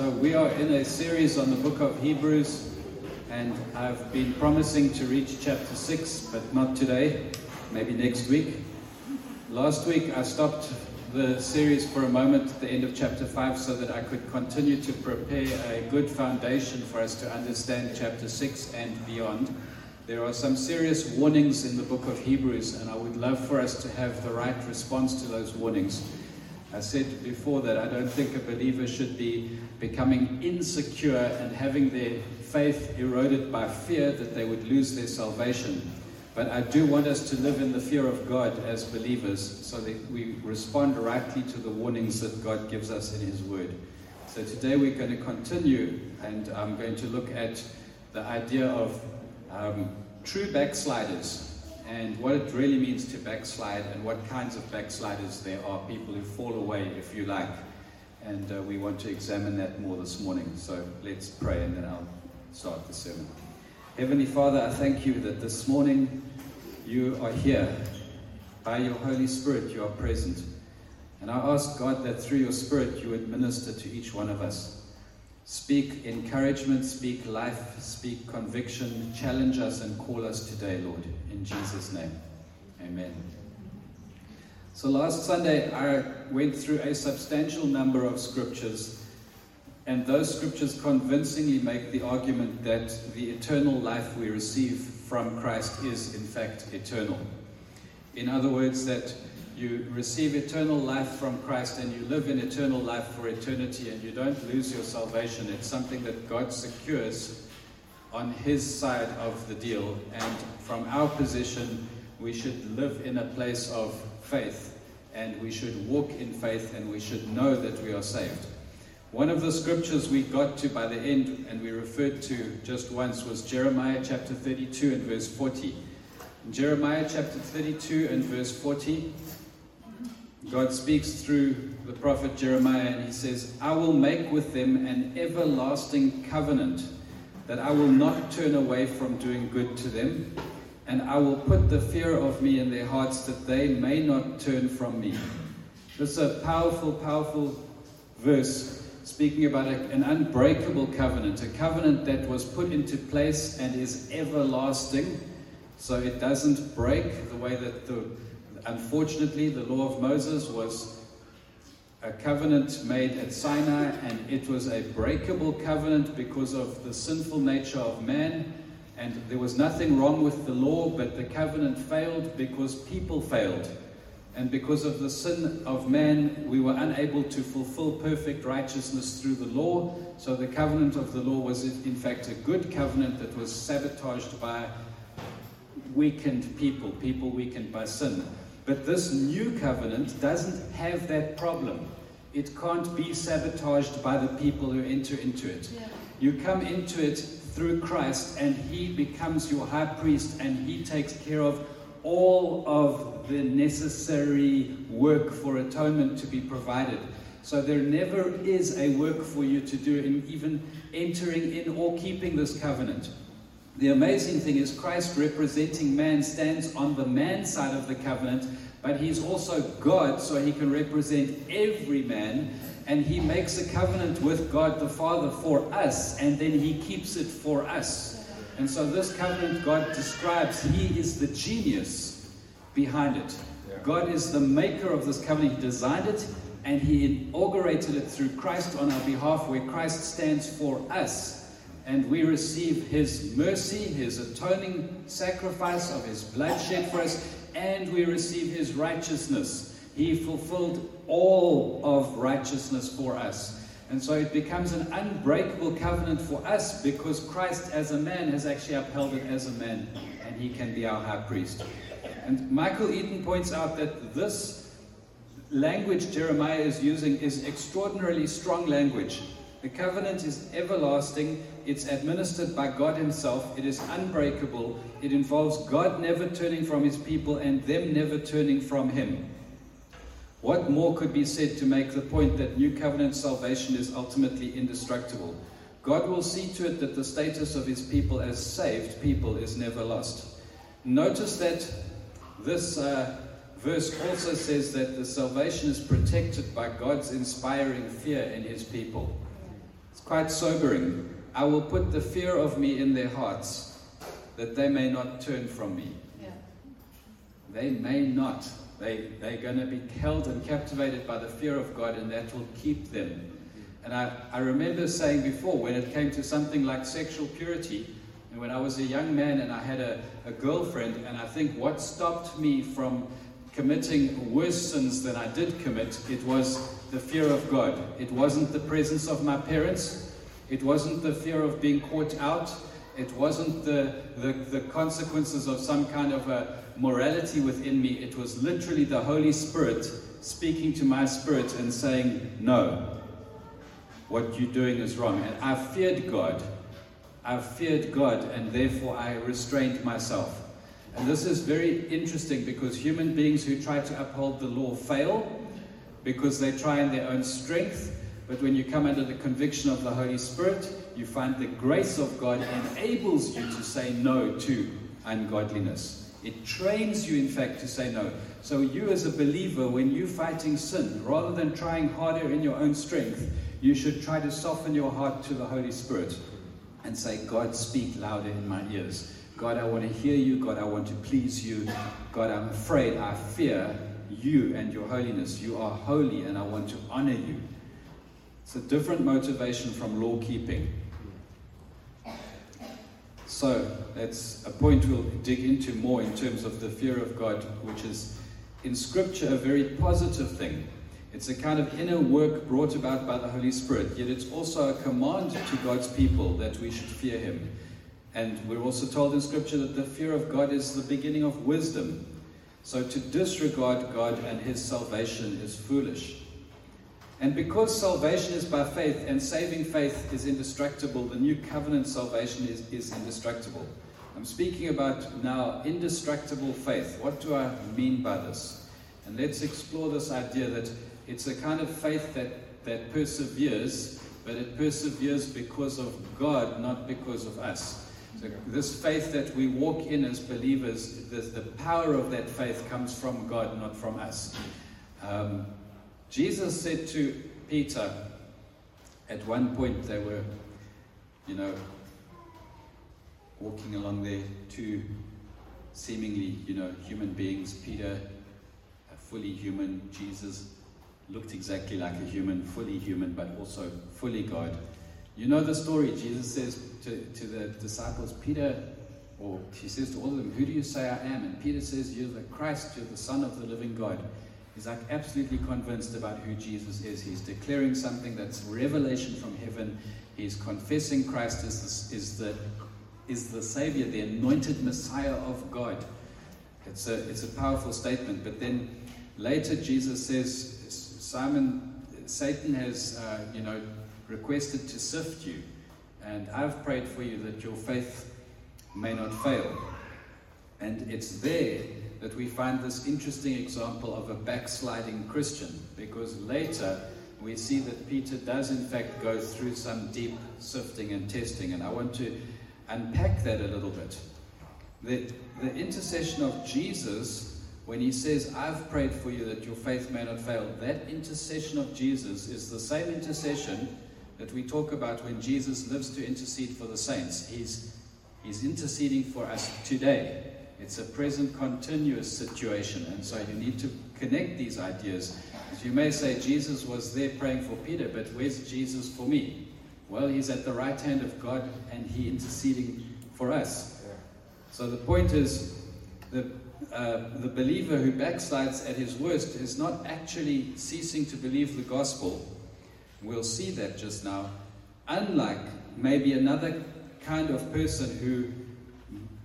So, we are in a series on the book of Hebrews, and I've been promising to reach chapter 6, but not today, maybe next week. Last week, I stopped the series for a moment at the end of chapter 5 so that I could continue to prepare a good foundation for us to understand chapter 6 and beyond. There are some serious warnings in the book of Hebrews, and I would love for us to have the right response to those warnings. I said before that I don't think a believer should be becoming insecure and having their faith eroded by fear that they would lose their salvation. But I do want us to live in the fear of God as believers so that we respond rightly to the warnings that God gives us in His Word. So today we're going to continue, and I'm going to look at the idea of um, true backsliders and what it really means to backslide and what kinds of backsliders there are, people who fall away, if you like. And uh, we want to examine that more this morning. So let's pray and then I'll start the sermon. Heavenly Father, I thank you that this morning you are here. By your Holy Spirit, you are present. And I ask God that through your Spirit you would minister to each one of us. Speak encouragement, speak life, speak conviction, challenge us and call us today, Lord. In Jesus' name. Amen. So last Sunday, I went through a substantial number of scriptures, and those scriptures convincingly make the argument that the eternal life we receive from Christ is, in fact, eternal. In other words, that you receive eternal life from Christ and you live in eternal life for eternity and you don't lose your salvation. It's something that God secures on His side of the deal. And from our position, we should live in a place of faith and we should walk in faith and we should know that we are saved. One of the scriptures we got to by the end and we referred to just once was Jeremiah chapter 32 and verse 40. In Jeremiah chapter 32 and verse 40, God speaks through the prophet Jeremiah and he says, I will make with them an everlasting covenant that I will not turn away from doing good to them, and I will put the fear of me in their hearts that they may not turn from me. This is a powerful, powerful verse speaking about a, an unbreakable covenant, a covenant that was put into place and is everlasting, so it doesn't break the way that the Unfortunately, the law of Moses was a covenant made at Sinai, and it was a breakable covenant because of the sinful nature of man. And there was nothing wrong with the law, but the covenant failed because people failed. And because of the sin of man, we were unable to fulfill perfect righteousness through the law. So the covenant of the law was, in fact, a good covenant that was sabotaged by weakened people, people weakened by sin. But this new covenant doesn't have that problem. It can't be sabotaged by the people who enter into it. Yeah. You come into it through Christ, and He becomes your high priest, and He takes care of all of the necessary work for atonement to be provided. So there never is a work for you to do in even entering in or keeping this covenant. The amazing thing is, Christ representing man stands on the man side of the covenant, but he's also God, so he can represent every man. And he makes a covenant with God the Father for us, and then he keeps it for us. And so, this covenant God describes, he is the genius behind it. God is the maker of this covenant. He designed it, and he inaugurated it through Christ on our behalf, where Christ stands for us and we receive His mercy, His atoning sacrifice of His blood shed for us, and we receive His righteousness. He fulfilled all of righteousness for us. And so it becomes an unbreakable covenant for us because Christ, as a man, has actually upheld it as a man, and He can be our high priest. And Michael Eaton points out that this language Jeremiah is using is extraordinarily strong language. The covenant is everlasting, it's administered by God Himself, it is unbreakable, it involves God never turning from His people and them never turning from Him. What more could be said to make the point that New Covenant salvation is ultimately indestructible? God will see to it that the status of His people as saved people is never lost. Notice that this uh, verse also says that the salvation is protected by God's inspiring fear in His people. It's quite sobering. I will put the fear of me in their hearts, that they may not turn from me. Yeah. They may not. They, they're going to be held and captivated by the fear of God, and that will keep them. And I, I remember saying before, when it came to something like sexual purity, and when I was a young man and I had a, a girlfriend, and I think what stopped me from committing worse sins than I did commit, it was the fear of God. It wasn't the presence of my parents, it wasn't the fear of being caught out, it wasn't the, the, the consequences of some kind of a morality within me. It was literally the Holy Spirit speaking to my spirit and saying, No, what you're doing is wrong. And I feared God. I feared God, and therefore I restrained myself. And this is very interesting because human beings who try to uphold the law fail because they try in their own strength. But when you come under the conviction of the Holy Spirit, you find the grace of God enables you to say no to ungodliness. It trains you, in fact, to say no. So, you as a believer, when you're fighting sin, rather than trying harder in your own strength, you should try to soften your heart to the Holy Spirit and say, God, speak louder in my ears. God, I want to hear you. God, I want to please you. God, I'm afraid, I fear you and your holiness. You are holy, and I want to honor you. It's a different motivation from law keeping. So, that's a point we'll dig into more in terms of the fear of God, which is in Scripture a very positive thing. It's a kind of inner work brought about by the Holy Spirit, yet it's also a command to God's people that we should fear Him. And we're also told in Scripture that the fear of God is the beginning of wisdom. So to disregard God and His salvation is foolish. And because salvation is by faith and saving faith is indestructible, the new covenant salvation is, is indestructible. I'm speaking about now indestructible faith. What do I mean by this? And let's explore this idea that it's a kind of faith that, that perseveres, but it perseveres because of God, not because of us. So this faith that we walk in as believers, the, the power of that faith comes from God, not from us. Um, Jesus said to Peter, at one point they were, you know, walking along there, two seemingly, you know, human beings, Peter, a fully human, Jesus looked exactly like a human, fully human, but also fully God. You know the story. Jesus says to, to the disciples, Peter, or he says to all of them, Who do you say I am? And Peter says, You're the Christ, you're the Son of the living God. He's like absolutely convinced about who Jesus is. He's declaring something that's revelation from heaven. He's confessing Christ is the, is the, is the Savior, the anointed Messiah of God. It's a, it's a powerful statement. But then later, Jesus says, Simon, Satan has, uh, you know, requested to sift you, and I've prayed for you that your faith may not fail. And it's there that we find this interesting example of a backsliding Christian, because later we see that Peter does, in fact, go through some deep sifting and testing, and I want to unpack that a little bit. The, the intercession of Jesus when he says, I've prayed for you that your faith may not fail, that intercession of Jesus is the same intercession that we talk about when Jesus lives to intercede for the saints. He's, he's interceding for us today. It's a present continuous situation, and so you need to connect these ideas. As you may say, Jesus was there praying for Peter, but where's Jesus for me? Well, he's at the right hand of God and he interceding for us. So the point is that uh, the believer who backslides at his worst is not actually ceasing to believe the gospel. We'll see that just now. Unlike maybe another kind of person who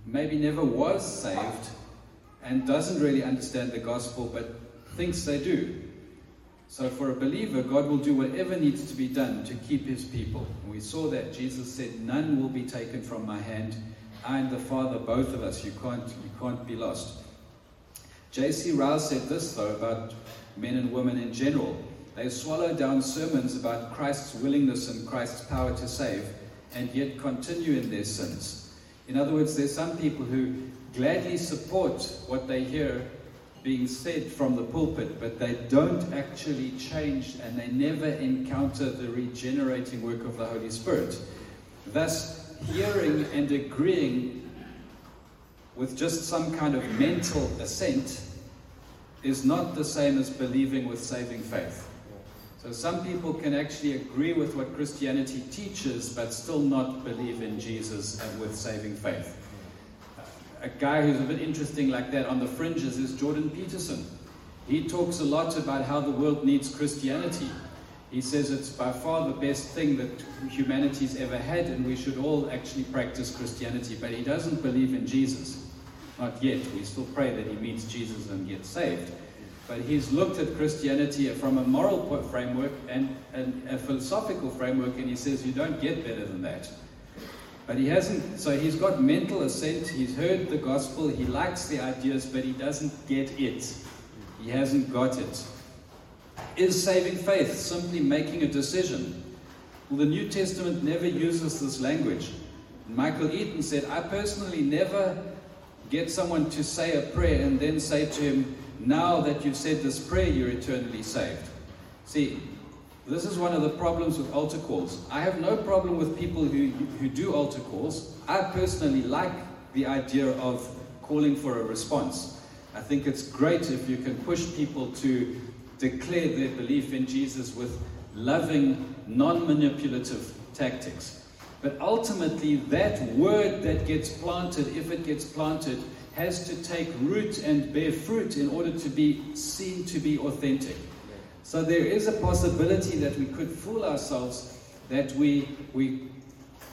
maybe never was saved and doesn't really understand the gospel but thinks they do. So, for a believer, God will do whatever needs to be done to keep his people. And we saw that Jesus said, None will be taken from my hand. I and the Father, both of us, you can't, you can't be lost. J.C. Ryle said this, though, about men and women in general. They swallow down sermons about Christ's willingness and Christ's power to save, and yet continue in their sins. In other words, there's some people who gladly support what they hear being said from the pulpit, but they don't actually change and they never encounter the regenerating work of the Holy Spirit. Thus, hearing and agreeing with just some kind of mental assent is not the same as believing with saving faith. So some people can actually agree with what Christianity teaches, but still not believe in Jesus and with saving faith. A guy who's a bit interesting like that on the fringes is Jordan Peterson. He talks a lot about how the world needs Christianity. He says it's by far the best thing that humanity's ever had, and we should all actually practice Christianity. But he doesn't believe in Jesus. Not yet. We still pray that he meets Jesus and gets saved. But he's looked at Christianity from a moral framework and, and a philosophical framework, and he says you don't get better than that. But he hasn't, so he's got mental assent, he's heard the gospel, he likes the ideas, but he doesn't get it. He hasn't got it. Is saving faith simply making a decision? Well, the New Testament never uses this language. Michael Eaton said, I personally never get someone to say a prayer and then say to him, now that you've said this prayer, you're eternally saved. See, this is one of the problems with altar calls. I have no problem with people who, who do altar calls. I personally like the idea of calling for a response. I think it's great if you can push people to declare their belief in Jesus with loving, non manipulative tactics. But ultimately, that word that gets planted, if it gets planted, has to take root and bear fruit in order to be seen to be authentic. So there is a possibility that we could fool ourselves that we, we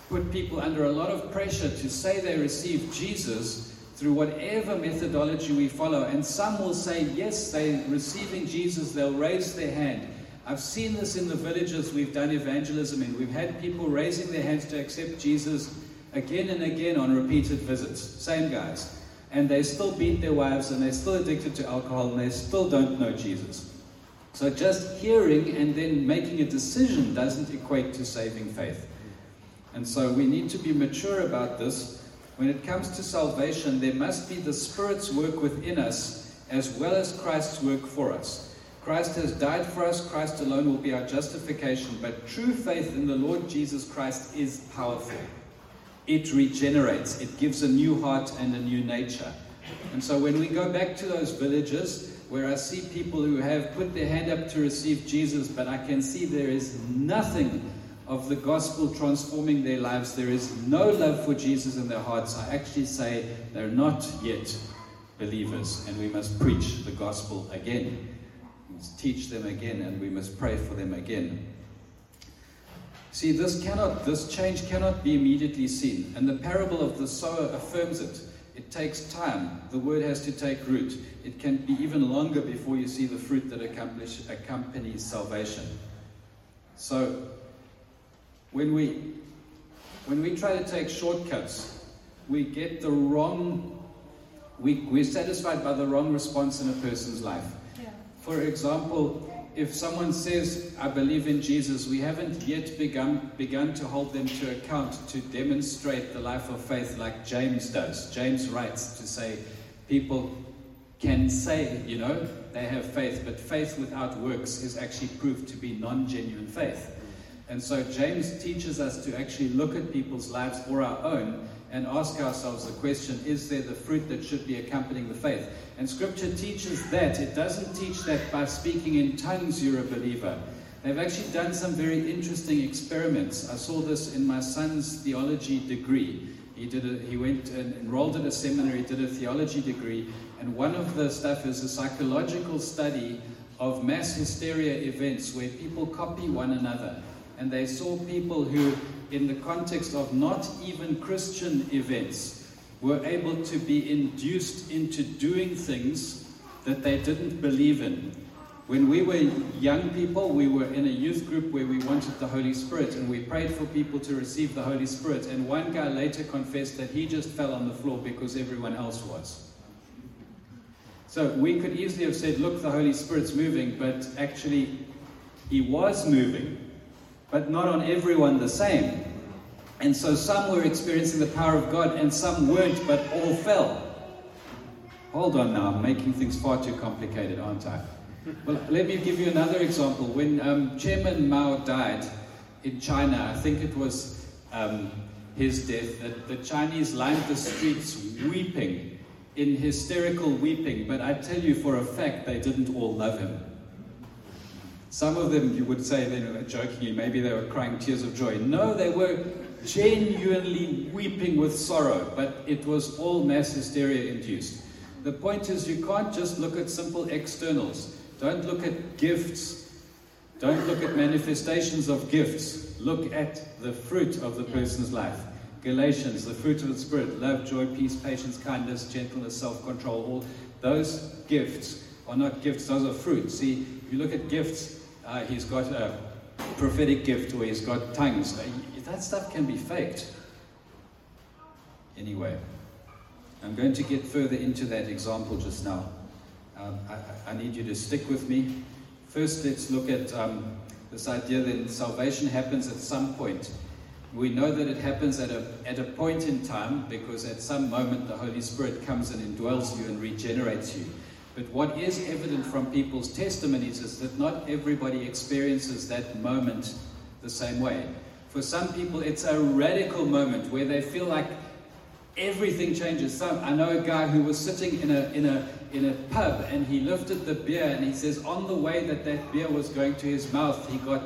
put people under a lot of pressure to say they receive Jesus through whatever methodology we follow. And some will say, yes, they're receiving Jesus, they'll raise their hand. I've seen this in the villages we've done evangelism in. We've had people raising their hands to accept Jesus again and again on repeated visits. Same guys. And they still beat their wives and they're still addicted to alcohol and they still don't know Jesus. So just hearing and then making a decision doesn't equate to saving faith. And so we need to be mature about this. When it comes to salvation, there must be the Spirit's work within us as well as Christ's work for us. Christ has died for us, Christ alone will be our justification, but true faith in the Lord Jesus Christ is powerful. It regenerates, it gives a new heart and a new nature. And so when we go back to those villages, where I see people who have put their hand up to receive Jesus, but I can see there is nothing of the gospel transforming their lives. There is no love for Jesus in their hearts. I actually say they're not yet believers, and we must preach the gospel again. Teach them again, and we must pray for them again. See, this cannot, this change cannot be immediately seen, and the parable of the sower affirms it. It takes time. The word has to take root. It can be even longer before you see the fruit that accompanies salvation. So, when we when we try to take shortcuts, we get the wrong. We, we're satisfied by the wrong response in a person's life. Yeah. For example, if someone says, I believe in Jesus, we haven't yet begun, begun to hold them to account to demonstrate the life of faith like James does. James writes to say, people can say, you know, they have faith, but faith without works is actually proved to be non genuine faith. And so James teaches us to actually look at people's lives or our own and ask ourselves the question is there the fruit that should be accompanying the faith? And scripture teaches that. It doesn't teach that by speaking in tongues you're a believer. They've actually done some very interesting experiments. I saw this in my son's theology degree. He did a, he went and enrolled at a seminary, did a theology degree, and one of the stuff is a psychological study of mass hysteria events where people copy one another. And they saw people who, in the context of not even Christian events, were able to be induced into doing things that they didn't believe in. When we were young people, we were in a youth group where we wanted the Holy Spirit and we prayed for people to receive the Holy Spirit. And one guy later confessed that he just fell on the floor because everyone else was. So we could easily have said, Look, the Holy Spirit's moving, but actually, he was moving, but not on everyone the same. And so some were experiencing the power of God and some weren't, but all fell. Hold on now, I'm making things far too complicated, aren't I? Well, let me give you another example. When um, Chairman Mao died in China, I think it was um, his death, that the Chinese lined the streets weeping, in hysterical weeping, but I tell you for a fact they didn't all love him. Some of them, you would say, they were jokingly, maybe they were crying tears of joy. No, they were genuinely weeping with sorrow, but it was all mass hysteria induced. The point is, you can't just look at simple externals. Don't look at gifts. Don't look at manifestations of gifts. Look at the fruit of the person's life. Galatians, the fruit of the Spirit love, joy, peace, patience, kindness, gentleness, self control. All those gifts are not gifts, those are fruit. See, if you look at gifts, uh, he's got a prophetic gift or he's got tongues. Uh, that stuff can be faked. Anyway, I'm going to get further into that example just now. Um, I, I, need you to stick with me. First, let's look at um, this idea that salvation happens at some point. We know that it happens at a, at a point in time because at some moment the Holy Spirit comes and indwells you and regenerates you. But what is evident from people's testimonies is that not everybody experiences that moment the same way. For some people, it's a radical moment where they feel like everything changes. I know a guy who was sitting in a, in, a, in a pub and he lifted the beer and he says, on the way that that beer was going to his mouth, he got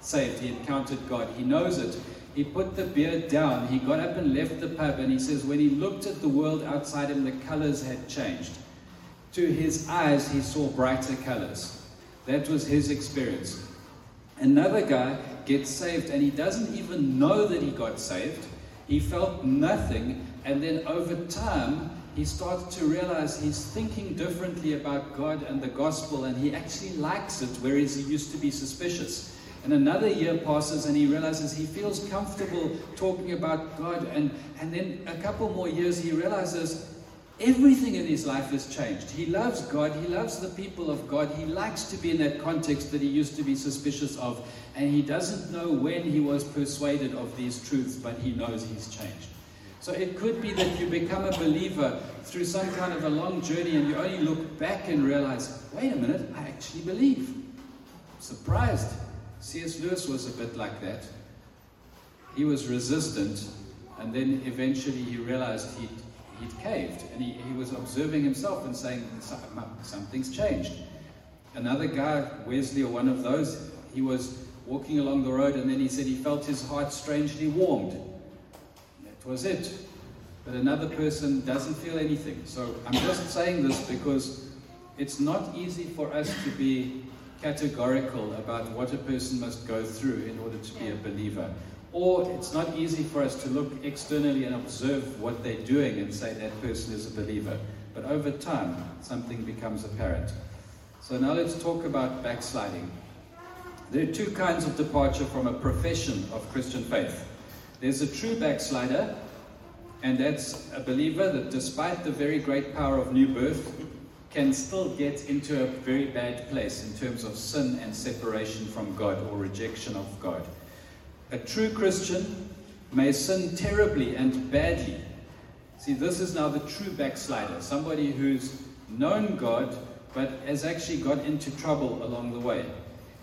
saved. He encountered God. He knows it. He put the beer down. He got up and left the pub and he says, when he looked at the world outside him, the colors had changed to his eyes, he saw brighter colors. That was his experience. Another guy gets saved and he doesn't even know that he got saved. He felt nothing, and then over time, he starts to realize he's thinking differently about God and the gospel, and he actually likes it, whereas he used to be suspicious. And another year passes, and he realizes he feels comfortable talking about God. And, and then a couple more years, he realizes Everything in his life has changed. He loves God. He loves the people of God. He likes to be in that context that he used to be suspicious of. And he doesn't know when he was persuaded of these truths, but he knows he's changed. So it could be that you become a believer through some kind of a long journey and you only look back and realize, wait a minute, I actually believe. Surprised. C.S. Lewis was a bit like that. He was resistant, and then eventually he realized he'd he'd caved and he, he was observing himself and saying, Something's changed. Another guy, Wesley, or one of those, he was walking along the road and then he said he felt his heart strangely warmed. That was it. But another person doesn't feel anything. So I'm just saying this because it's not easy for us to be categorical about what a person must go through in order to be a believer. Or it's not easy for us to look externally and observe what they're doing and say that person is a believer. But over time, something becomes apparent. So now let's talk about backsliding. There are two kinds of departure from a profession of Christian faith. There's a true backslider, and that's a believer that, despite the very great power of new birth, can still get into a very bad place in terms of sin and separation from God or rejection of God. A true Christian may sin terribly and badly. See, this is now the true backslider, somebody who's known God but has actually got into trouble along the way.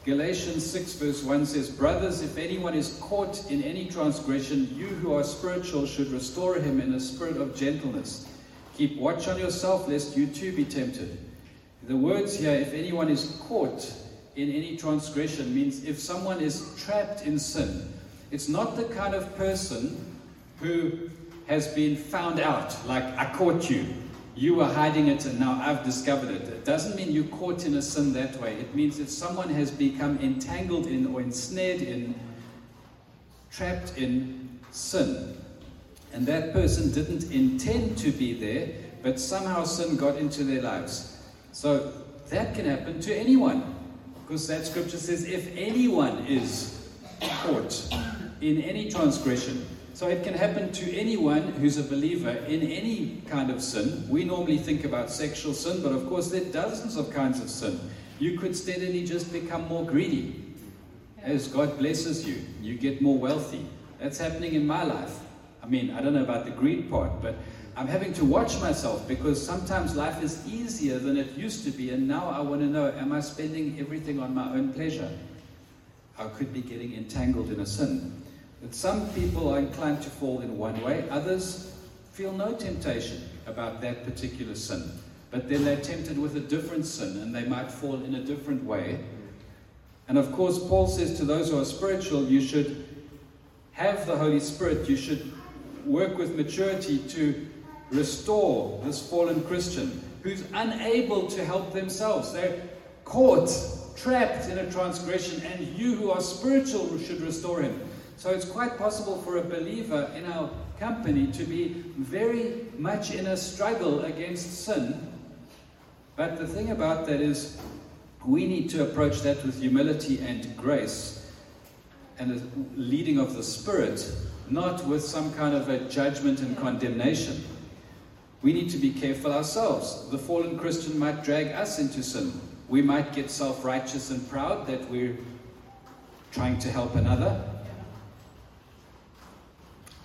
Galatians 6, verse 1 says, Brothers, if anyone is caught in any transgression, you who are spiritual should restore him in a spirit of gentleness. Keep watch on yourself, lest you too be tempted. The words here, if anyone is caught in any transgression, means if someone is trapped in sin, it's not the kind of person who has been found out, like, I caught you. You were hiding it and now I've discovered it. It doesn't mean you're caught in a sin that way. It means if someone has become entangled in or ensnared in, trapped in sin, and that person didn't intend to be there, but somehow sin got into their lives. So that can happen to anyone. Because that scripture says, if anyone is caught in any transgression. So it can happen to anyone who's a believer in any kind of sin. We normally think about sexual sin, but of course, there are dozens of kinds of sin. You could steadily just become more greedy. As God blesses you, you get more wealthy. That's happening in my life. I mean, I don't know about the greed part, but I'm having to watch myself because sometimes life is easier than it used to be, and now I want to know am I spending everything on my own pleasure? I could be getting entangled in a sin. That some people are inclined to fall in one way, others feel no temptation about that particular sin. But then they're tempted with a different sin and they might fall in a different way. And of course, Paul says to those who are spiritual, you should have the Holy Spirit, you should work with maturity to restore this fallen Christian who's unable to help themselves. They're caught, trapped in a transgression, and you who are spiritual should restore him. So it's quite possible for a believer in our company to be very much in a struggle against sin. But the thing about that is, we need to approach that with humility and grace and a leading of the Spirit, not with some kind of a judgment and condemnation. We need to be careful ourselves. The fallen Christian might drag us into sin. We might get self righteous and proud that we're trying to help another.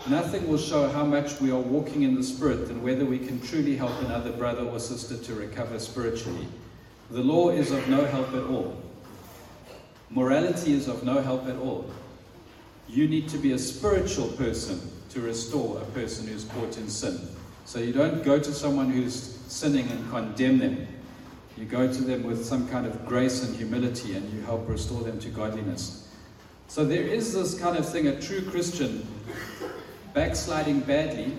Nothing will show how much we are walking in the Spirit than whether we can truly help another brother or sister to recover spiritually. The law is of no help at all. Morality is of no help at all. You need to be a spiritual person to restore a person who's caught in sin. So you don't go to someone who's sinning and condemn them. You go to them with some kind of grace and humility and you help restore them to godliness. So there is this kind of thing a true Christian backsliding badly,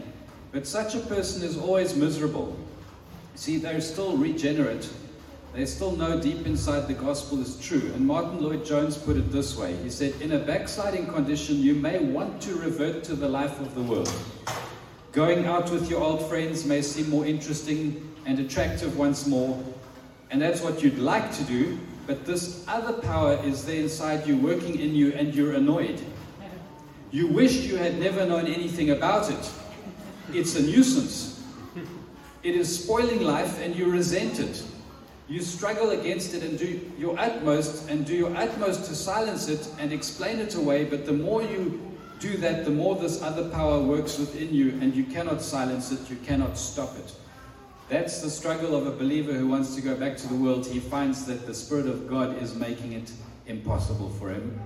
but such a person is always miserable. See, they're still regenerate. They still know deep inside the gospel is true. And Martyn Lloyd-Jones put it this way He said, In a backsliding condition, you may want to revert to the life of the world. Going out with your old friends may seem more interesting and attractive once more, and that's what you'd like to do, but this other power is there inside you, working in you, and you're annoyed. You wish you had never known anything about it. It's a nuisance. It is spoiling life and you resent it. You struggle against it and do your utmost and do your utmost to silence it and explain it away, but the more you do that, the more this other power works within you and you cannot silence it, you cannot stop it. That's the struggle of a believer who wants to go back to the world. He finds that the Spirit of God is making it impossible for him.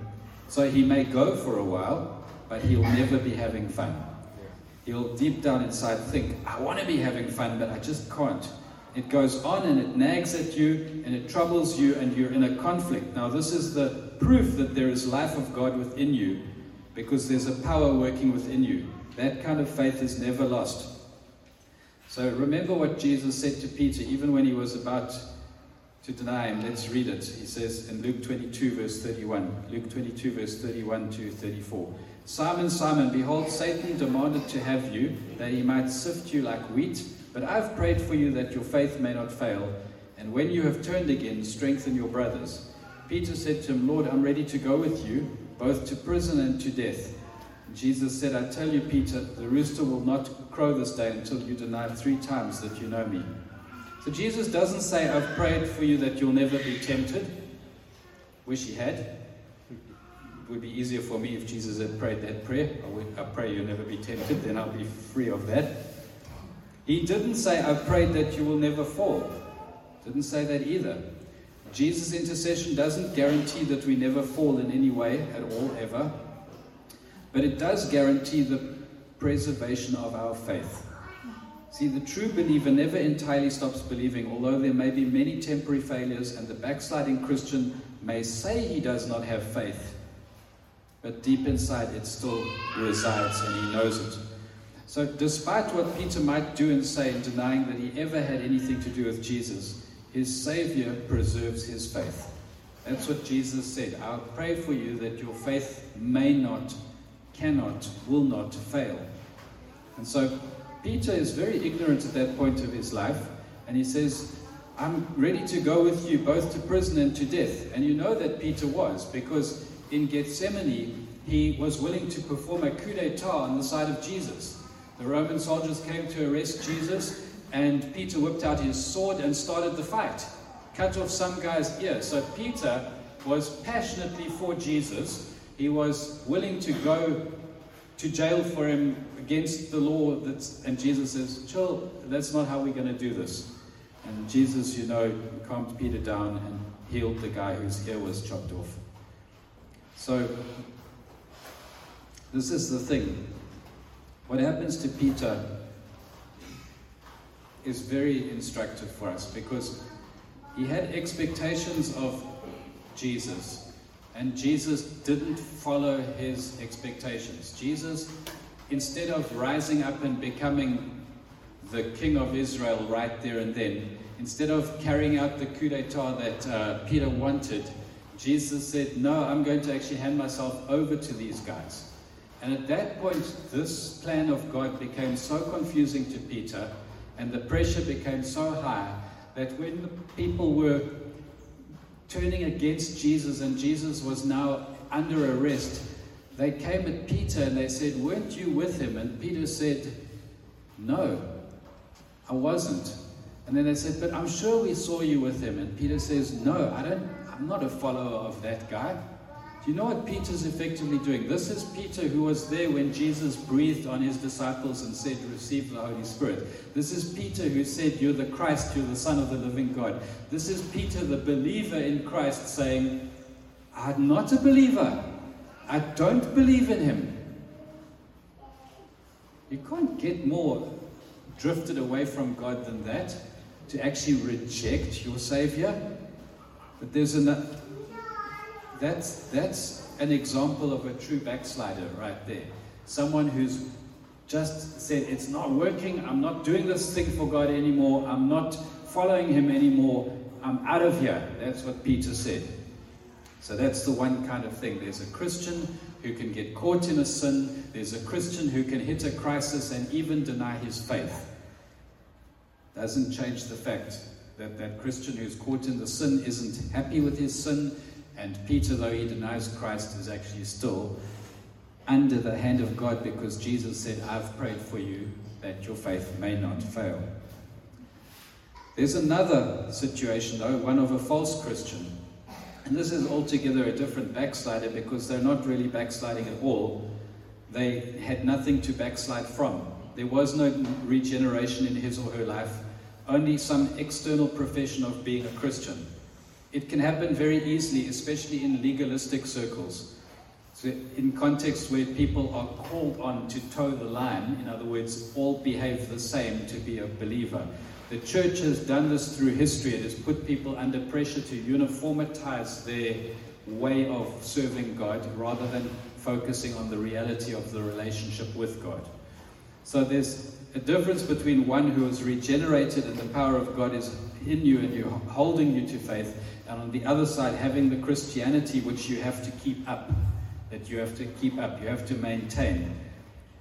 So he may go for a while, but he'll never be having fun. He'll deep down inside think, I want to be having fun, but I just can't. It goes on and it nags at you and it troubles you, and you're in a conflict. Now, this is the proof that there is life of God within you because there's a power working within you. That kind of faith is never lost. So, remember what Jesus said to Peter, even when he was about to deny him. Let's read it. He says in Luke 22, verse 31. Luke 22, verse 31 to 34. Simon, Simon, behold, Satan demanded to have you, that he might sift you like wheat. But I've prayed for you that your faith may not fail. And when you have turned again, strengthen your brothers. Peter said to him, Lord, I'm ready to go with you, both to prison and to death. Jesus said, I tell you, Peter, the rooster will not crow this day until you deny three times that you know me. So Jesus doesn't say, I've prayed for you that you'll never be tempted. Wish he had it would be easier for me if Jesus had prayed that prayer. I, I pray you'll never be tempted, then I'll be free of that. He didn't say, I've prayed that you will never fall. Didn't say that either. Jesus' intercession doesn't guarantee that we never fall in any way at all, ever. But it does guarantee the preservation of our faith. See, the true believer never entirely stops believing, although there may be many temporary failures, and the backsliding Christian may say he does not have faith but deep inside it still resides and he knows it. So, despite what Peter might do and say in denying that he ever had anything to do with Jesus, his Savior preserves his faith. That's what Jesus said. I'll pray for you that your faith may not, cannot, will not fail. And so, Peter is very ignorant at that point of his life, and he says, I'm ready to go with you both to prison and to death. And you know that Peter was, because in Gethsemane, he was willing to perform a coup d'etat on the side of Jesus. The Roman soldiers came to arrest Jesus, and Peter whipped out his sword and started the fight, cut off some guy's ear. So Peter was passionately for Jesus. He was willing to go to jail for him against the law. That's, and Jesus says, Chill, that's not how we're going to do this. And Jesus, you know, calmed Peter down and healed the guy whose ear was chopped off. So, this is the thing. What happens to Peter is very instructive for us because he had expectations of Jesus, and Jesus didn't follow his expectations. Jesus, instead of rising up and becoming the king of Israel right there and then, instead of carrying out the coup d'etat that uh, Peter wanted, Jesus said, No, I'm going to actually hand myself over to these guys. And at that point, this plan of God became so confusing to Peter, and the pressure became so high that when the people were turning against Jesus and Jesus was now under arrest, they came at Peter and they said, Weren't you with him? And Peter said, No, I wasn't. And then they said, But I'm sure we saw you with him. And Peter says, No, I don't, I'm not a follower of that guy. Do you know what Peter's effectively doing? This is Peter who was there when Jesus breathed on his disciples and said, Receive the Holy Spirit. This is Peter who said, You're the Christ, you're the Son of the living God. This is Peter, the believer in Christ, saying, I'm not a believer. I don't believe in him. You can't get more drifted away from God than that to actually reject your Savior. But there's an that's, that's an example of a true backslider right there. Someone who's just said, It's not working. I'm not doing this thing for God anymore. I'm not following Him anymore. I'm out of here. That's what Peter said. So that's the one kind of thing. There's a Christian who can get caught in a sin, there's a Christian who can hit a crisis and even deny his faith. Doesn't change the fact that that Christian who's caught in the sin isn't happy with his sin and Peter, though he denies Christ, is actually still under the hand of God because Jesus said, I've prayed for you that your faith may not fail. There's another situation, though, one of a false Christian. And this is altogether a different backslider because they're not really backsliding at all. They had nothing to backslide from. There was no regeneration in his or her life, only some external profession of being a Christian. It can happen very easily, especially in legalistic circles. So, in contexts where people are called on to toe the line, in other words, all behave the same to be a believer. The church has done this through history. It has put people under pressure to uniformitize their way of serving God rather than focusing on the reality of the relationship with God. So there's a difference between one who is regenerated and the power of God is in you and you're holding you to faith, and on the other side, having the Christianity which you have to keep up, that you have to keep up, you have to maintain.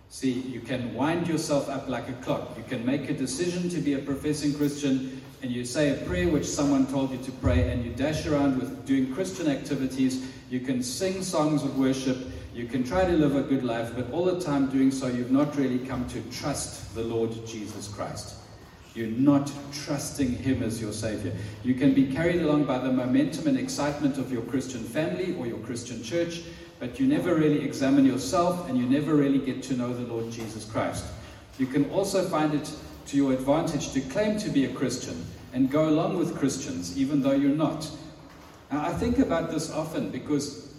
See, you can wind yourself up like a clock. You can make a decision to be a professing Christian, and you say a prayer which someone told you to pray, and you dash around with doing Christian activities. You can sing songs of worship. You can try to live a good life, but all the time doing so, you've not really come to trust the Lord Jesus Christ. You're not trusting Him as your Savior. You can be carried along by the momentum and excitement of your Christian family or your Christian church, but you never really examine yourself and you never really get to know the Lord Jesus Christ. You can also find it to your advantage to claim to be a Christian and go along with Christians, even though you're not. Now, I think about this often because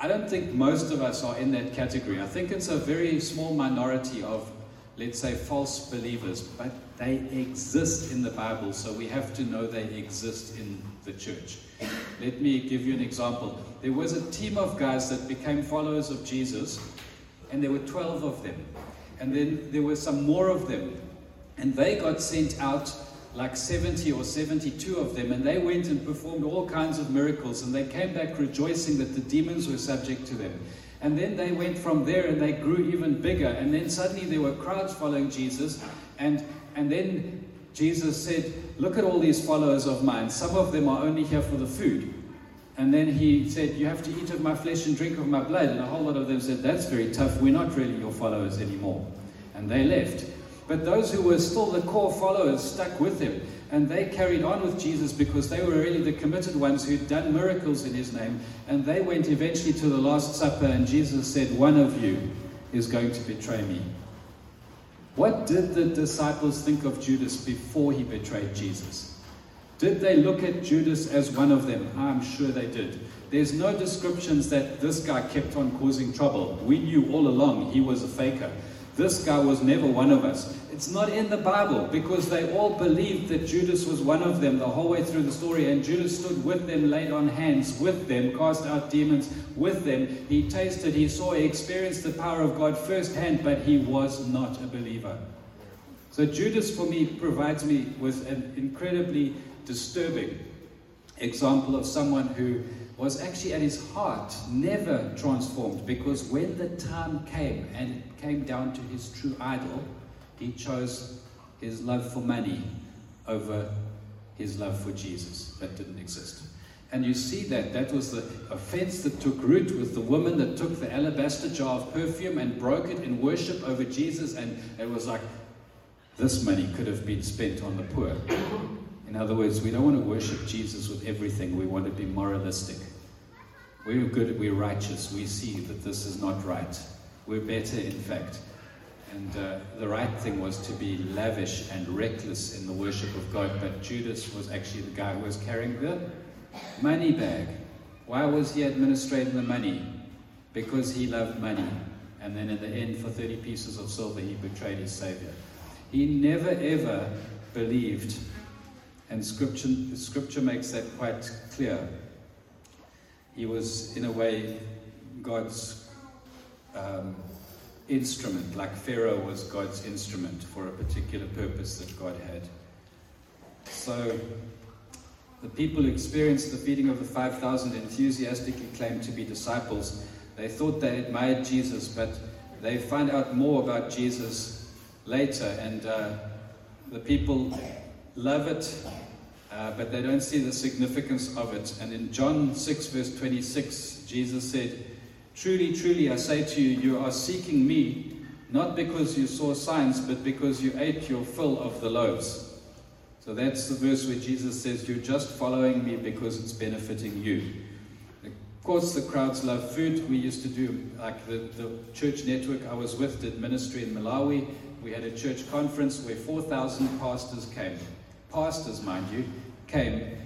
I don't think most of us are in that category. I think it's a very small minority of, let's say, false believers, but they exist in the Bible, so we have to know they exist in the church. Let me give you an example. There was a team of guys that became followers of Jesus, and there were 12 of them. And then there were some more of them. And they got sent out like 70 or 72 of them, and they went and performed all kinds of miracles, and they came back rejoicing that the demons were subject to them. And then they went from there and they grew even bigger. And then suddenly there were crowds following Jesus, and and then Jesus said, Look at all these followers of mine. Some of them are only here for the food. And then he said, You have to eat of my flesh and drink of my blood. And a whole lot of them said, That's very tough. We're not really your followers anymore. And they left. But those who were still the core followers stuck with him. And they carried on with Jesus because they were really the committed ones who'd done miracles in his name. And they went eventually to the Last Supper, and Jesus said, One of you is going to betray me. What did the disciples think of Judas before he betrayed Jesus? Did they look at Judas as one of them? I'm sure they did. There's no descriptions that this guy kept on causing trouble. We knew all along he was a faker. This guy was never one of us. It's not in the Bible because they all believed that Judas was one of them the whole way through the story. And Judas stood with them, laid on hands with them, cast out demons with them. He tasted, he saw, he experienced the power of God firsthand, but he was not a believer. So Judas, for me, provides me with an incredibly disturbing example of someone who was actually at his heart never transformed because when the time came and it came down to his true idol, he chose his love for money over his love for Jesus. That didn't exist. And you see that. That was the offense that took root with the woman that took the alabaster jar of perfume and broke it in worship over Jesus. And it was like, this money could have been spent on the poor. In other words, we don't want to worship Jesus with everything. We want to be moralistic. We're good, we're righteous. We see that this is not right. We're better, in fact. And uh, the right thing was to be lavish and reckless in the worship of God. But Judas was actually the guy who was carrying the money bag. Why was he administrating the money? Because he loved money. And then in the end, for 30 pieces of silver, he betrayed his Savior. He never ever believed, and scripture, scripture makes that quite clear he was, in a way, God's um, instrument, like Pharaoh was God's instrument for a particular purpose that God had. So, the people who experienced the feeding of the 5,000 enthusiastically claimed to be disciples. They thought they admired Jesus, but they find out more about Jesus later, and uh, the people love it uh, but they don't see the significance of it. And in John 6, verse 26, Jesus said, Truly, truly, I say to you, you are seeking me, not because you saw signs, but because you ate your fill of the loaves. So that's the verse where Jesus says, You're just following me because it's benefiting you. Of course, the crowds love food. We used to do, like the, the church network I was with did ministry in Malawi. We had a church conference where 4,000 pastors came. Pastors, mind you, came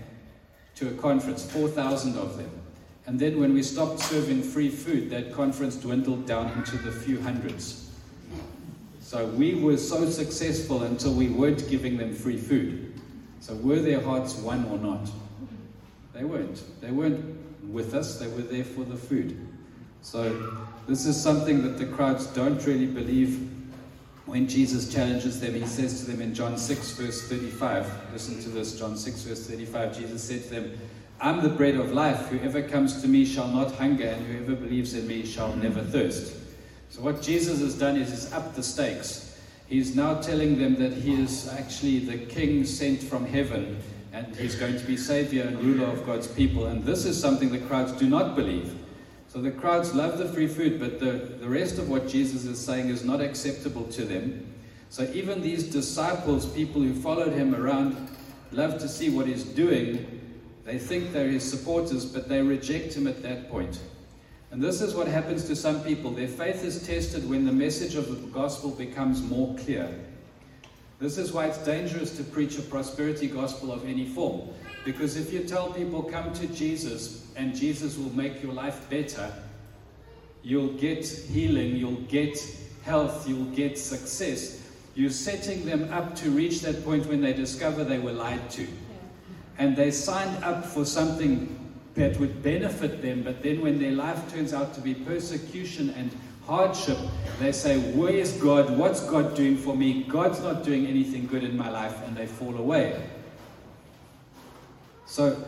to a conference, 4,000 of them. And then when we stopped serving free food, that conference dwindled down into the few hundreds. So we were so successful until we weren't giving them free food. So were their hearts one or not? They weren't. They weren't with us, they were there for the food. So this is something that the crowds don't really believe when Jesus challenges them, he says to them in John 6, verse 35, listen to this, John 6, verse 35, Jesus said to them, I'm the bread of life. Whoever comes to me shall not hunger, and whoever believes in me shall never thirst. So, what Jesus has done is he's upped the stakes. He's now telling them that he is actually the king sent from heaven, and he's going to be savior and ruler of God's people. And this is something the crowds do not believe. So the crowds love the free food, but the, the rest of what Jesus is saying is not acceptable to them. So even these disciples, people who followed him around, love to see what he's doing. They think they're his supporters, but they reject him at that point. And this is what happens to some people. Their faith is tested when the message of the gospel becomes more clear. This is why it's dangerous to preach a prosperity gospel of any form. Because if you tell people, come to Jesus and Jesus will make your life better, you'll get healing, you'll get health, you'll get success. You're setting them up to reach that point when they discover they were lied to. And they signed up for something that would benefit them, but then when their life turns out to be persecution and hardship, they say, Where's God? What's God doing for me? God's not doing anything good in my life, and they fall away. So,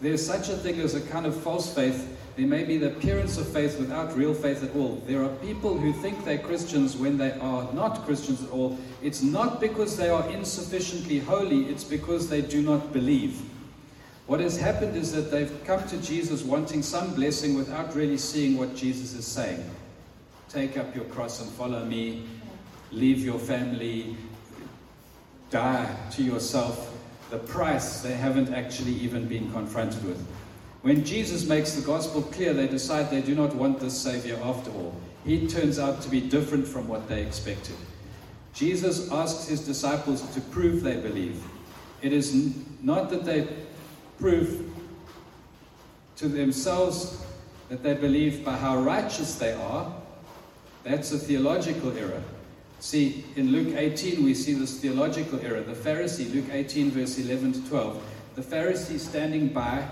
there's such a thing as a kind of false faith. There may be the appearance of faith without real faith at all. There are people who think they're Christians when they are not Christians at all. It's not because they are insufficiently holy, it's because they do not believe. What has happened is that they've come to Jesus wanting some blessing without really seeing what Jesus is saying. Take up your cross and follow me. Leave your family. Die to yourself. The price they haven't actually even been confronted with. When Jesus makes the gospel clear, they decide they do not want this Savior after all. he turns out to be different from what they expected. Jesus asks his disciples to prove they believe. It is not that they prove to themselves that they believe by how righteous they are. That's a theological error. See, in Luke 18, we see this theological error. The Pharisee, Luke 18, verse 11 to 12, the Pharisee standing by,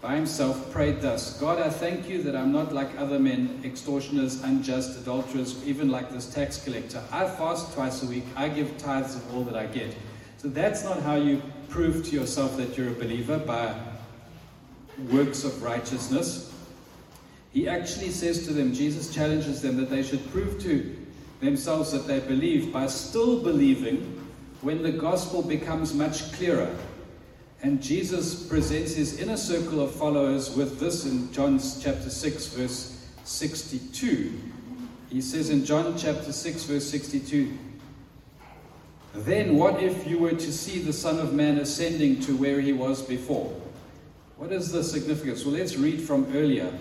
by himself, prayed thus God, I thank you that I'm not like other men, extortioners, unjust, adulterers, even like this tax collector. I fast twice a week, I give tithes of all that I get. So that's not how you prove to yourself that you're a believer by works of righteousness. He actually says to them, Jesus challenges them that they should prove to themselves that they believe by still believing when the gospel becomes much clearer. And Jesus presents his inner circle of followers with this in John chapter 6, verse 62. He says in John chapter 6, verse 62, Then what if you were to see the Son of Man ascending to where he was before? What is the significance? Well, let's read from earlier.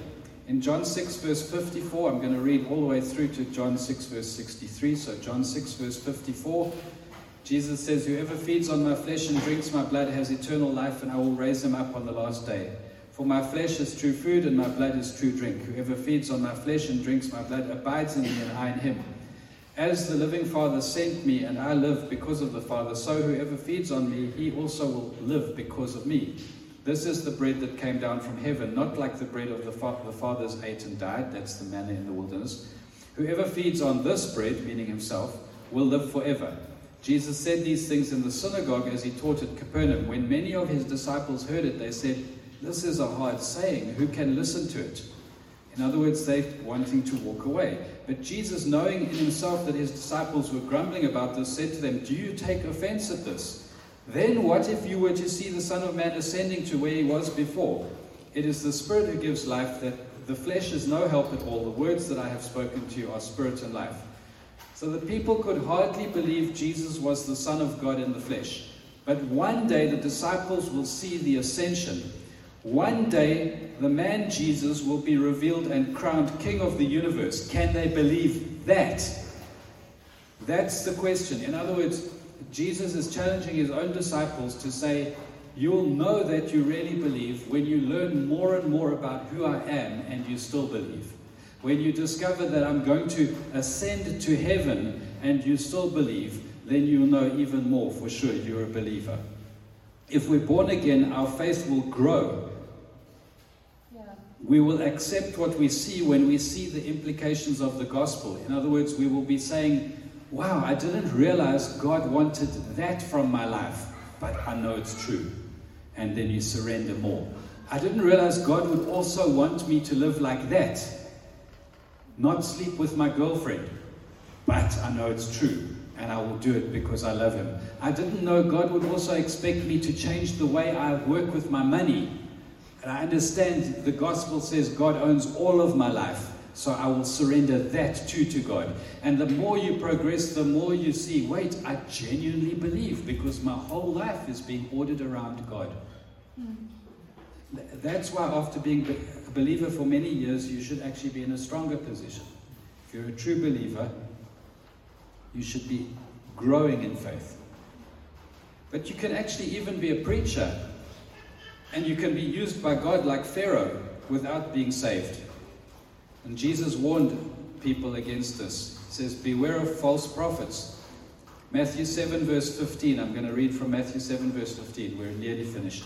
In John 6, verse 54, I'm going to read all the way through to John 6, verse 63. So, John 6, verse 54, Jesus says, Whoever feeds on my flesh and drinks my blood has eternal life, and I will raise him up on the last day. For my flesh is true food, and my blood is true drink. Whoever feeds on my flesh and drinks my blood abides in me, and I in him. As the living Father sent me, and I live because of the Father, so whoever feeds on me, he also will live because of me. This is the bread that came down from heaven, not like the bread of the, fa- the fathers ate and died. That's the manna in the wilderness. Whoever feeds on this bread, meaning himself, will live forever. Jesus said these things in the synagogue as he taught at Capernaum. When many of his disciples heard it, they said, This is a hard saying. Who can listen to it? In other words, they wanting to walk away. But Jesus, knowing in himself that his disciples were grumbling about this, said to them, Do you take offense at this? Then what if you were to see the Son of Man ascending to where he was before? It is the Spirit who gives life, that the flesh is no help at all. The words that I have spoken to you are spirit and life. So the people could hardly believe Jesus was the Son of God in the flesh. But one day the disciples will see the ascension. One day the man Jesus will be revealed and crowned King of the universe. Can they believe that? That's the question. In other words, Jesus is challenging his own disciples to say, You'll know that you really believe when you learn more and more about who I am and you still believe. When you discover that I'm going to ascend to heaven and you still believe, then you'll know even more for sure you're a believer. If we're born again, our faith will grow. Yeah. We will accept what we see when we see the implications of the gospel. In other words, we will be saying, Wow, I didn't realize God wanted that from my life, but I know it's true. And then you surrender more. I didn't realize God would also want me to live like that, not sleep with my girlfriend, but I know it's true. And I will do it because I love Him. I didn't know God would also expect me to change the way I work with my money. And I understand the gospel says God owns all of my life. So I will surrender that too to God. And the more you progress, the more you see, wait, I genuinely believe because my whole life is being ordered around God. Hmm. Th- That's why, after being believer for many years, you should actually be in a stronger position. If you're a true believer, you should be growing in faith. But you can actually even be a preacher and you can be used by God like Pharaoh without being saved. And Jesus warned people against this. He says, Beware of false prophets. Matthew 7, verse 15. I'm going to read from Matthew 7, verse 15. We're nearly finished.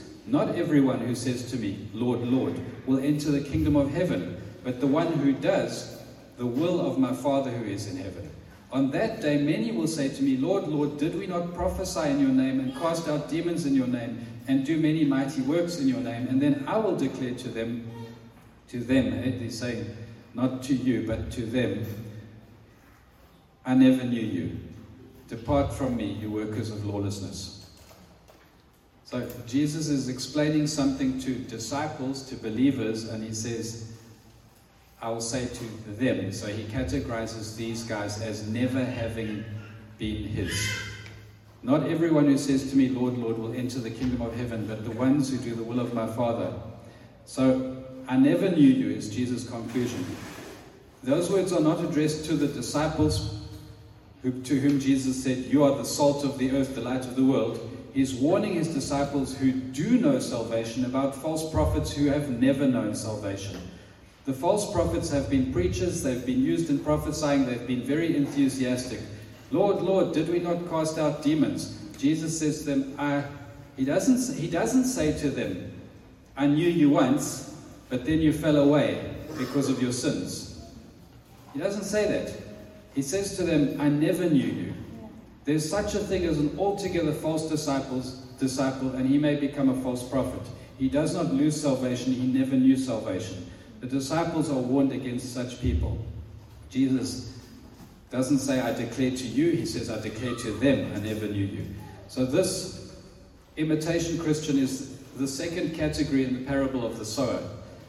Not everyone who says to me, Lord, Lord, will enter the kingdom of heaven, but the one who does the will of my Father who is in heaven. On that day, many will say to me, Lord, Lord, did we not prophesy in your name and cast out demons in your name and do many mighty works in your name? And then I will declare to them, to them, eh, he's saying, not to you, but to them, I never knew you. Depart from me, you workers of lawlessness. So Jesus is explaining something to disciples, to believers, and he says, I will say to them. So he categorizes these guys as never having been his. Not everyone who says to me, Lord, Lord, will enter the kingdom of heaven, but the ones who do the will of my Father. So I never knew you, is Jesus' conclusion. Those words are not addressed to the disciples who, to whom Jesus said, You are the salt of the earth, the light of the world. He's warning his disciples who do know salvation about false prophets who have never known salvation. The false prophets have been preachers, they've been used in prophesying, they've been very enthusiastic. Lord, Lord, did we not cast out demons? Jesus says to them, I, he, doesn't, he doesn't say to them, I knew you once, but then you fell away because of your sins. He doesn't say that. He says to them, I never knew you. There's such a thing as an altogether false disciples, disciple, and he may become a false prophet. He does not lose salvation, he never knew salvation. The disciples are warned against such people. Jesus doesn't say, I declare to you, he says, I declare to them, I never knew you. So this imitation Christian is the second category in the parable of the sower.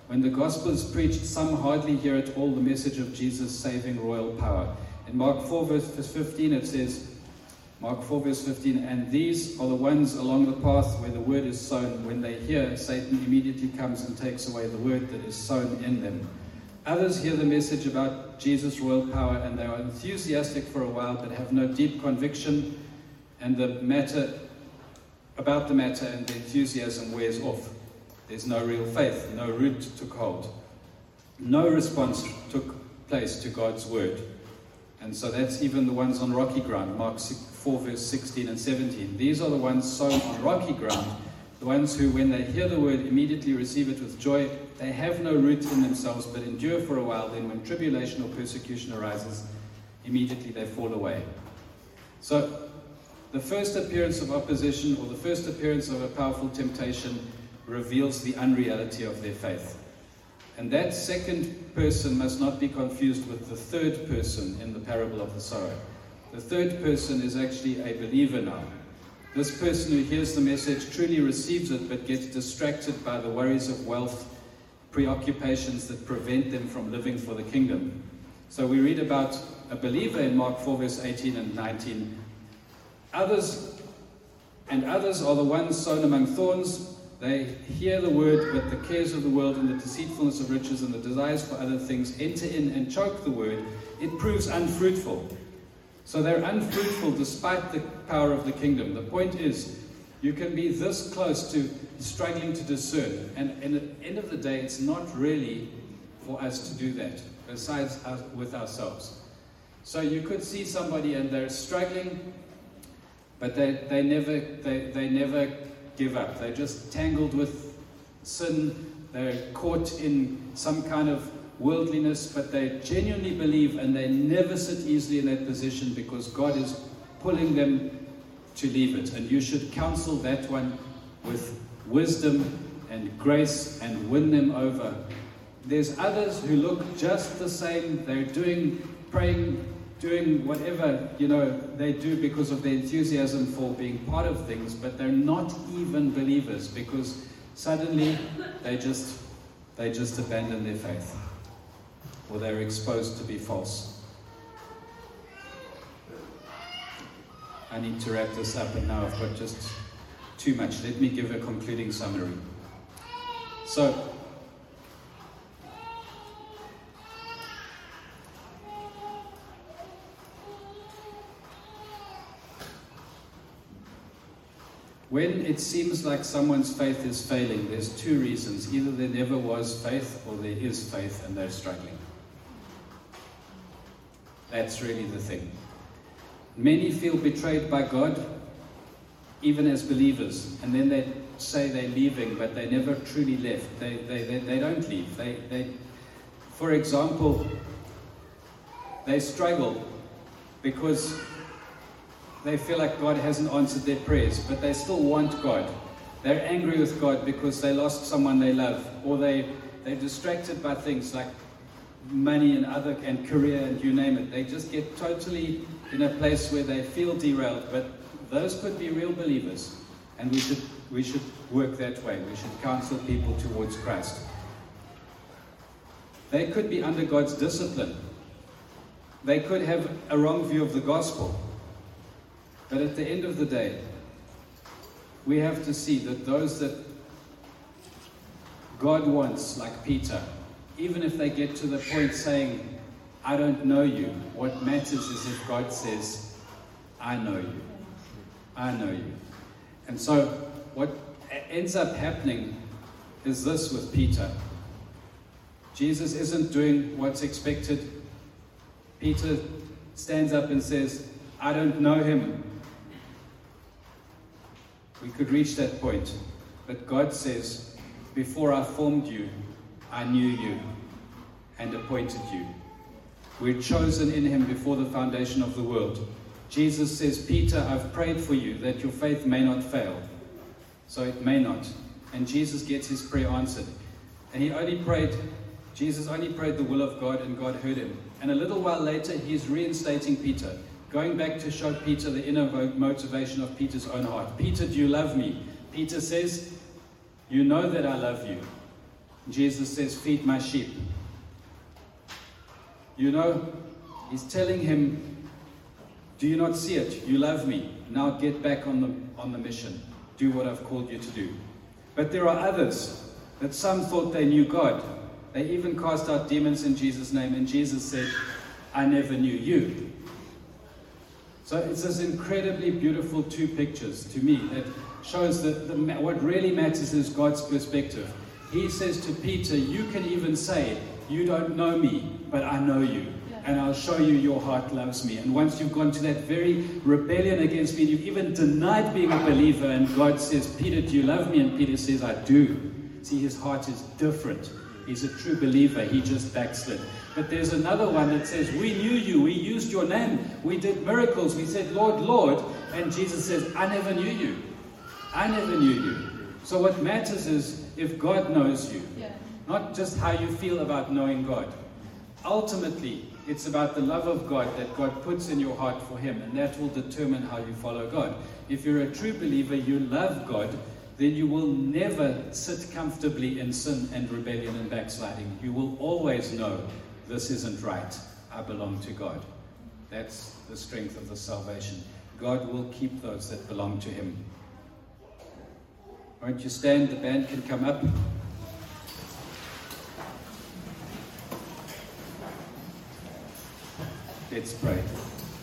When the gospel is preached, some hardly hear at all the message of Jesus' saving royal power. In Mark 4, verse 15, it says, Mark 4, verse 15, and these are the ones along the path where the word is sown. When they hear, Satan immediately comes and takes away the word that is sown in them. Others hear the message about Jesus' royal power and they are enthusiastic for a while but have no deep conviction and the matter about the matter and the enthusiasm wears off. There's no real faith, no root took hold. No response took place to God's word. And so that's even the ones on rocky ground, Mark 4, verse 16 and 17. These are the ones sown on rocky ground, the ones who, when they hear the word, immediately receive it with joy. They have no root in themselves, but endure for a while. Then, when tribulation or persecution arises, immediately they fall away. So, the first appearance of opposition or the first appearance of a powerful temptation reveals the unreality of their faith. And that second person must not be confused with the third person in the parable of the sower. The third person is actually a believer now. This person who hears the message truly receives it but gets distracted by the worries of wealth, preoccupations that prevent them from living for the kingdom. So we read about a believer in Mark 4, verse 18 and 19 Others and others are the ones sown among thorns. They hear the word, but the cares of the world and the deceitfulness of riches and the desires for other things enter in and choke the word. It proves unfruitful. So they're unfruitful despite the power of the kingdom. The point is, you can be this close to struggling to discern. And, and at the end of the day, it's not really for us to do that, besides us, with ourselves. So you could see somebody and they're struggling but they, they, never, they, they never give up. They're just tangled with sin. They're caught in some kind of worldliness, but they genuinely believe and they never sit easily in that position because God is pulling them to leave it. And you should counsel that one with wisdom and grace and win them over. There's others who look just the same. They're doing, praying doing whatever you know they do because of their enthusiasm for being part of things, but they're not even believers because suddenly they just they just abandon their faith or they're exposed to be false. I need to wrap this up, and now I've got just too much. Let me give a concluding summary. So, When it seems like someone's faith is failing, there's two reasons. Either there never was faith or there is faith and they're struggling. That's really the thing. Many feel betrayed by God, even as believers, and then they say they're leaving, but they never truly left. They, they, they, they don't leave. They, they, for example, they struggle because they feel like God hasn't answered their prayers, but they still want God. They're angry with God because they lost someone they love, or they, they're distracted by things like money and other and career and you name it. They just get totally in a place where they feel derailed. But those could be real believers, and we should we should work that way. We should counsel people towards Christ. They could be under God's discipline. They could have a wrong view of the gospel. But at the end of the day, we have to see that those that God wants, like Peter, even if they get to the point saying, I don't know you, what matters is if God says, I know you. I know you. And so, what ends up happening is this with Peter. Jesus isn't doing what's expected. Peter stands up and says, I don't know him. We could reach that point. But God says, Before I formed you, I knew you and appointed you. We're chosen in him before the foundation of the world. Jesus says, Peter, I've prayed for you that your faith may not fail. So it may not. And Jesus gets his prayer answered. And he only prayed, Jesus only prayed the will of God, and God heard him. And a little while later, he's reinstating Peter, going back to show Peter the inner motivation of Peter's own heart. Peter, do you love me? Peter says, You know that I love you. Jesus says, Feed my sheep. You know, he's telling him, Do you not see it? You love me. Now get back on the, on the mission. Do what I've called you to do. But there are others that some thought they knew God. They even cast out demons in Jesus' name, and Jesus said, I never knew you. So it's this incredibly beautiful two pictures to me that shows that the, what really matters is God's perspective. He says to Peter, You can even say, You don't know me, but I know you. And I'll show you your heart loves me. And once you've gone to that very rebellion against me, you've even denied being a believer, and God says, Peter, do you love me? And Peter says, I do. See, his heart is different. He's a true believer. He just backslid. But there's another one that says, We knew you. We used your name. We did miracles. We said, Lord, Lord. And Jesus says, I never knew you. I never knew you. So what matters is if God knows you, yeah. not just how you feel about knowing God. Ultimately, it's about the love of God that God puts in your heart for Him, and that will determine how you follow God. If you're a true believer, you love God, then you will never sit comfortably in sin and rebellion and backsliding. You will always know this isn't right. I belong to God. That's the strength of the salvation. God will keep those that belong to Him. Won't you stand? The band can come up. Let's pray.